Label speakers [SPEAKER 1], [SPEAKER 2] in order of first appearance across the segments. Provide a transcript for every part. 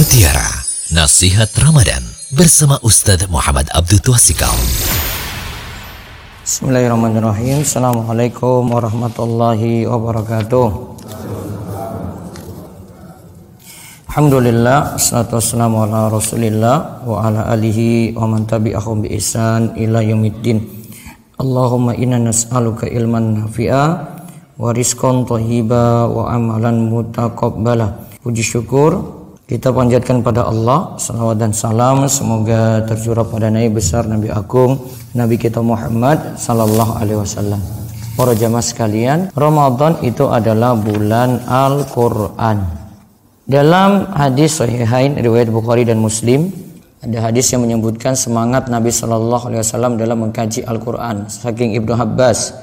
[SPEAKER 1] Mutiara Nasihat Ramadan bersama Ustadz Muhammad Abdul Twasikal.
[SPEAKER 2] Bismillahirrahmanirrahim. Assalamualaikum warahmatullahi wabarakatuh. Alhamdulillah, salatu wassalamu ala rasulillah wa ala alihi wa man tabi'ahum bi ihsan ila yaumiddin. Allahumma inna nas'aluka ilman nafi'a wa rizqan thayyiba wa amalan mutaqabbala. Puji syukur kita panjatkan pada Allah salawat dan salam semoga tercurah pada Nabi besar Nabi Agung Nabi kita Muhammad sallallahu alaihi wasallam. Para jamaah sekalian, Ramadan itu adalah bulan Al-Qur'an. Dalam hadis Sahihain riwayat Bukhari dan Muslim ada hadis yang menyebutkan semangat Nabi Shallallahu Alaihi Wasallam dalam mengkaji Al-Quran. Saking Ibnu Abbas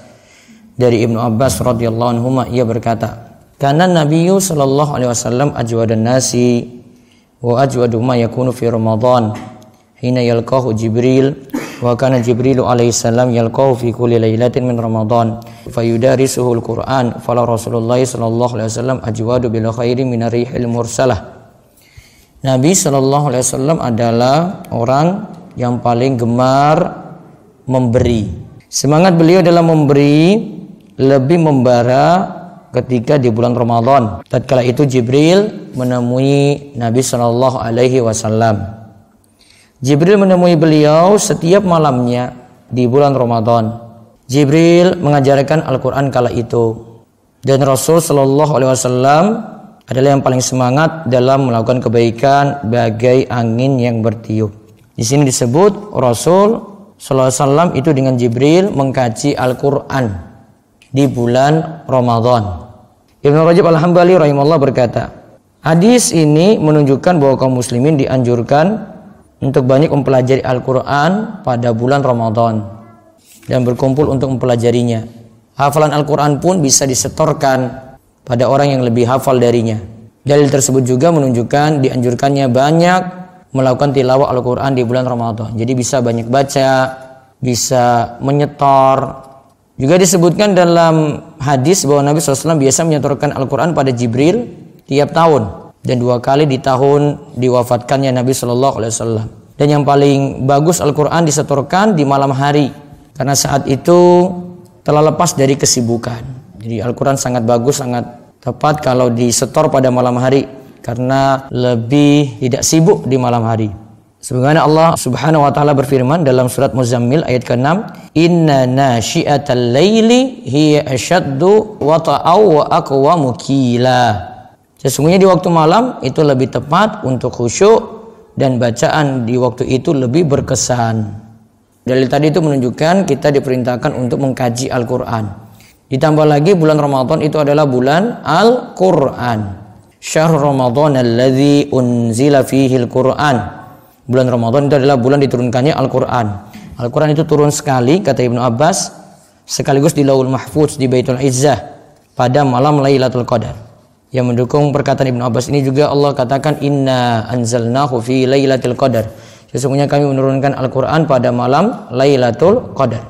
[SPEAKER 2] dari Ibnu Abbas radhiyallahu anhu ia berkata, karena Nabi Shallallahu Alaihi Wasallam ajwadan nasi wa ajwadu ma yakunu fi Ramadan. Hina yalqahu Jibril wa kana Jibrilu alaihi salam yalqahu fi kulli lailatin min Ramadan. Fayudarisuhu al-Qur'an fala Rasulullah sallallahu alaihi wasallam ajwadu bil khairi min rihil mursalah. Nabi sallallahu alaihi wasallam adalah orang yang paling gemar memberi. Semangat beliau dalam memberi lebih membara ketika di bulan Ramadan tatkala itu Jibril menemui Nabi sallallahu alaihi wasallam Jibril menemui beliau setiap malamnya di bulan Ramadan. Jibril mengajarkan Al-Quran kala itu. Dan Rasul Shallallahu Alaihi Wasallam adalah yang paling semangat dalam melakukan kebaikan bagai angin yang bertiup. Di sini disebut Rasul Shallallahu Alaihi Wasallam itu dengan Jibril mengkaji Al-Quran di bulan Ramadan. Ibnu Rajab Al-Hambali rahimahullah berkata, hadis ini menunjukkan bahwa kaum muslimin dianjurkan untuk banyak mempelajari Al-Quran pada bulan Ramadan dan berkumpul untuk mempelajarinya. Hafalan Al-Quran pun bisa disetorkan pada orang yang lebih hafal darinya. Dalil tersebut juga menunjukkan dianjurkannya banyak melakukan tilawah Al-Quran di bulan Ramadan. Jadi bisa banyak baca, bisa menyetor. Juga disebutkan dalam hadis bahwa Nabi SAW biasa menyetorkan Al-Quran pada Jibril tiap tahun dan dua kali di tahun diwafatkannya Nabi Shallallahu Alaihi Wasallam. Dan yang paling bagus Al-Quran disetorkan di malam hari karena saat itu telah lepas dari kesibukan. Jadi Al-Quran sangat bagus, sangat tepat kalau disetor pada malam hari karena lebih tidak sibuk di malam hari. Sebagaimana Allah Subhanahu wa taala berfirman dalam surat Muzammil ayat ke-6, "Inna nasyi'atal laili hiya ashaddu wata'aw wa aqwamu qila." Sesungguhnya di waktu malam itu lebih tepat untuk khusyuk dan bacaan di waktu itu lebih berkesan. Dalil tadi itu menunjukkan kita diperintahkan untuk mengkaji Al-Quran. Ditambah lagi bulan Ramadan itu adalah bulan Al-Quran. Syahr Ramadan alladhi unzila fihi Al-Quran. Bulan Ramadan itu adalah bulan diturunkannya Al-Quran. Al-Quran itu turun sekali, kata Ibnu Abbas, sekaligus di Laul Mahfuz di Baitul Izzah pada malam Lailatul Qadar. Yang mendukung perkataan Ibnu Abbas ini juga Allah katakan inna anzalnahu fi lailatul qadar. Sesungguhnya kami menurunkan Al-Qur'an pada malam Lailatul Qadar.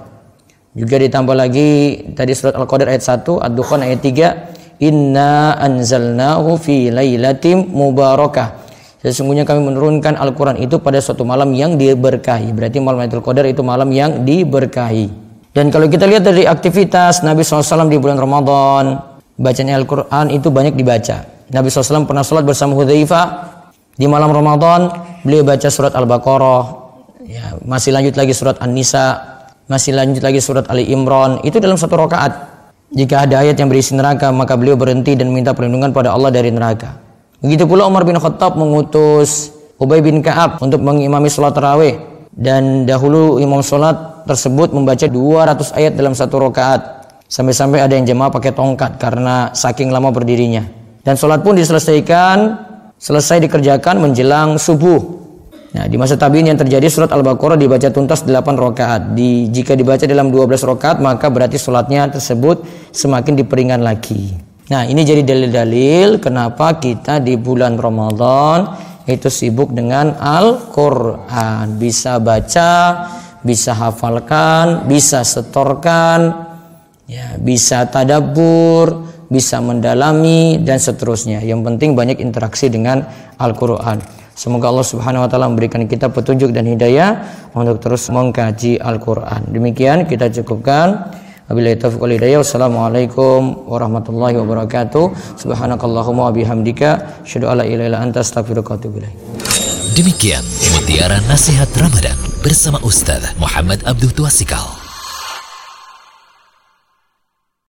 [SPEAKER 2] Juga ditambah lagi tadi surat Al-Qadar ayat 1 Ad-Dukhan ayat 3 inna anzalnahu fi lailatim mubarakah sesungguhnya kami menurunkan Al-Quran itu pada suatu malam yang diberkahi. Berarti malam Lailatul Qadar itu malam yang diberkahi. Dan kalau kita lihat dari aktivitas Nabi SAW di bulan Ramadan bacanya Al-Quran itu banyak dibaca. Nabi SAW pernah sholat bersama Hudzaifah di malam Ramadan beliau baca surat Al-Baqarah. Ya, masih lanjut lagi surat An-Nisa masih lanjut lagi surat Ali Imran itu dalam satu rakaat. Jika ada ayat yang berisi neraka maka beliau berhenti dan minta perlindungan pada Allah dari neraka begitu pula Umar bin Khattab mengutus Ubay bin Ka'ab untuk mengimami sholat tarawih dan dahulu imam sholat tersebut membaca 200 ayat dalam satu rakaat Sampai-sampai ada yang jemaah pakai tongkat karena saking lama berdirinya. Dan sholat pun diselesaikan, selesai dikerjakan menjelang subuh. Nah, di masa tabiin yang terjadi surat Al-Baqarah dibaca tuntas 8 rakaat. Di, jika dibaca dalam 12 rakaat maka berarti sholatnya tersebut semakin diperingan lagi. Nah, ini jadi dalil-dalil kenapa kita di bulan Ramadan itu sibuk dengan Al-Qur'an. Bisa baca, bisa hafalkan, bisa setorkan, ya bisa tadabur bisa mendalami dan seterusnya. Yang penting banyak interaksi dengan Al-Qur'an. Semoga Allah Subhanahu wa taala memberikan kita petunjuk dan hidayah untuk terus mengkaji Al-Qur'an. Demikian kita cukupkan. Wabillahi taufiq wal hidayah. Wassalamualaikum warahmatullahi wabarakatuh. Subhanakallahumma wa bihamdika asyhadu an la ilaha illa anta astaghfiruka wa.
[SPEAKER 1] Demikian mutiara nasihat Ramadan bersama Ustaz Muhammad Abdul Tuasikal.